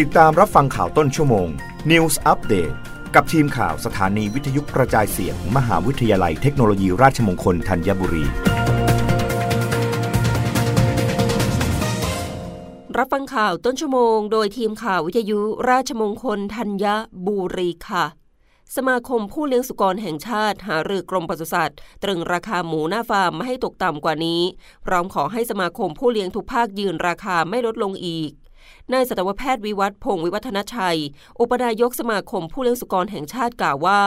ติดตามรับฟังข่าวต้นชั่วโมง News Update กับทีมข่าวสถานีวิทยุกระจายเสียงมหาวิทยาลัยเทคโนโลยีราชมงคลธัญบุรี รับฟังข่าวต้นชั่วโมง โดยทีมข่าววิทยุราชมงคลธัญบุรีค่ะ สมาคมผู้เลี้ยงสุกรแห่งชาติหารือกรมปศุสัตว์ ตรึงราคาหมูหน้าฟาร์มไม่ให้ตกต่ำกว่านี้พร้อมขอให้สมาคมผู้เลี้ยงทุกภาคยืนราคาไม่ลดลงอีก นายสัตวแพทย์วิวัฒพงศ์วิวัฒนชัย อุปนายกสมาคมผู้เลี้ยงสุกรแห่งชาติกล่าวว่า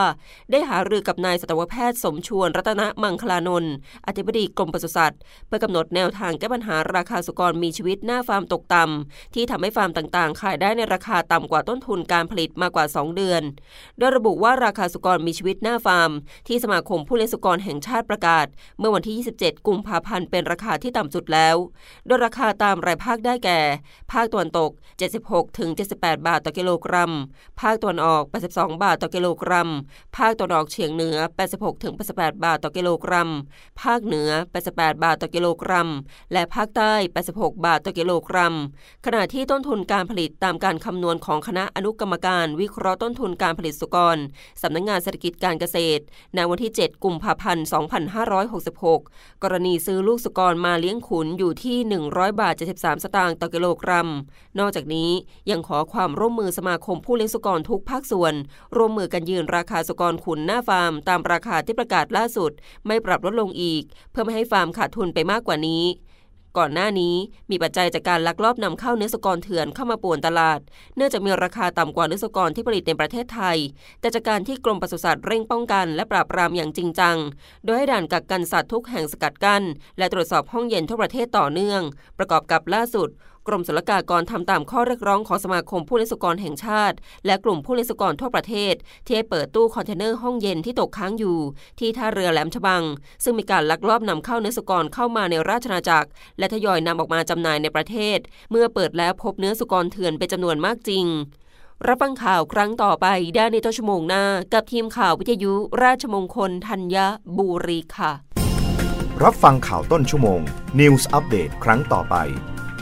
ได้หารือกับนายสัตวแพทย์สมชวนรัตนมังคลานนท์อธิบดีกรมปศุสัตว์เพื่อกำหนดแนวทางแก้ปัญหาราคาสุกรมีชีวิตหน้าฟาร์มตกต่ำที่ทำให้ฟาร์มต่างๆ ขายได้ในราคาต่ำกว่าต้นทุนการผลิตมากกว่า 2 เดือน โดยระบุว่าราคาสุกรมีชีวิตหน้าฟาร์ม ที่สมาคมผู้เลี้ยงสุกรแห่งชาติประกาศ เมื่อวันที่ 27 กุมภาพันธ์เป็นราคาที่ต่ำสุดแล้ว โดยราคาตามรายภาคได้แก่ ภาคตะวันตก76 ถึง 78 บาทต่อกิโลกรัม ภาคตะวันออก 82 บาทต่อกิโลกรัม ภาคตะวันออกเฉียงเหนือ 86 ถึง 88 บาทต่อกิโลกรัม ภาคเหนือ 88 บาทต่อกิโลกรัม และภาคใต้ 86 บาทต่อกิโลกรัม ขณะที่ต้นทุนการผลิตตามการคำนวณของคณะอนุกรรมการวิเคราะห์ต้นทุนการผลิตสุกรสำนักงงานเศรษฐกิจการเกษตร ในวันที่ 7 กุมภาพันธ์ 2566 กรณีซื้อลูกสุกรมาเลี้ยงขุนอยู่ที่ 100 บาท 73 สตางค์ต่อกิโลกรัมนอกจากนี้ยังขอความร่วมมือสมาคมผู้เลี้ยงสุกรทุกภาคส่วน ร่วมมือกันยืนราคาสุกรขุนหน้าฟาร์ม ตามราคาที่ประกาศล่าสุด ไม่ปรับลดลงอีก เพื่อไม่ให้ฟาร์มขาดทุนไปมากกว่านี้ก่อนหน้านี้มีปัจจัยจากการลักลอบนำเข้าเนื้อสุกรเถื่อนเข้ามาป่วนตลาด เนื่องจากมีราคาต่ำกว่าเนื้อสุกรที่ผลิตในประเทศไทย แต่จากการที่กรมปศุสัตว์เร่งป้องกัน และปราบปรามอย่างจริงจัง โดยให้ด่านกักกันสัตว์ทุกแห่งสกัดกั้นและตรวจสอบห้องเย็นทั่วประเทศต่อเนื่อง ประกอบกับล่าสุด กรมศุลกากรทำตามข้อเรียกร้องของสมาคมผู้เลี้ยงสุกรแห่งชาติ และกลุ่มผู้เลี้ยงสุกรทั่วประเทศ ที่ให้เปิดตู้คอนเทนเนอร์ห้องเย็นที่ตกค้างอยู่ ที่ท่าเรือแหลมฉบัง ซึ่งมีการลักลอบนำเข้าเนื้อสุกรเข้ามาในราชนาจักร และทยอยนำออกมาจำหน่ายในประเทศ เมื่อเปิดแล้วพบเนื้อสุกรเถื่อนเป็นจำนวนมากจริงรับฟังข่าวครั้งต่อไปได้ในต้นชั่วโมงหน้า กับทีมข่าววิทยุราชมงคลธัญบุรีค่ะ รับฟังข่าวต้นชั่วโมง News อัปเดตครั้งต่อไป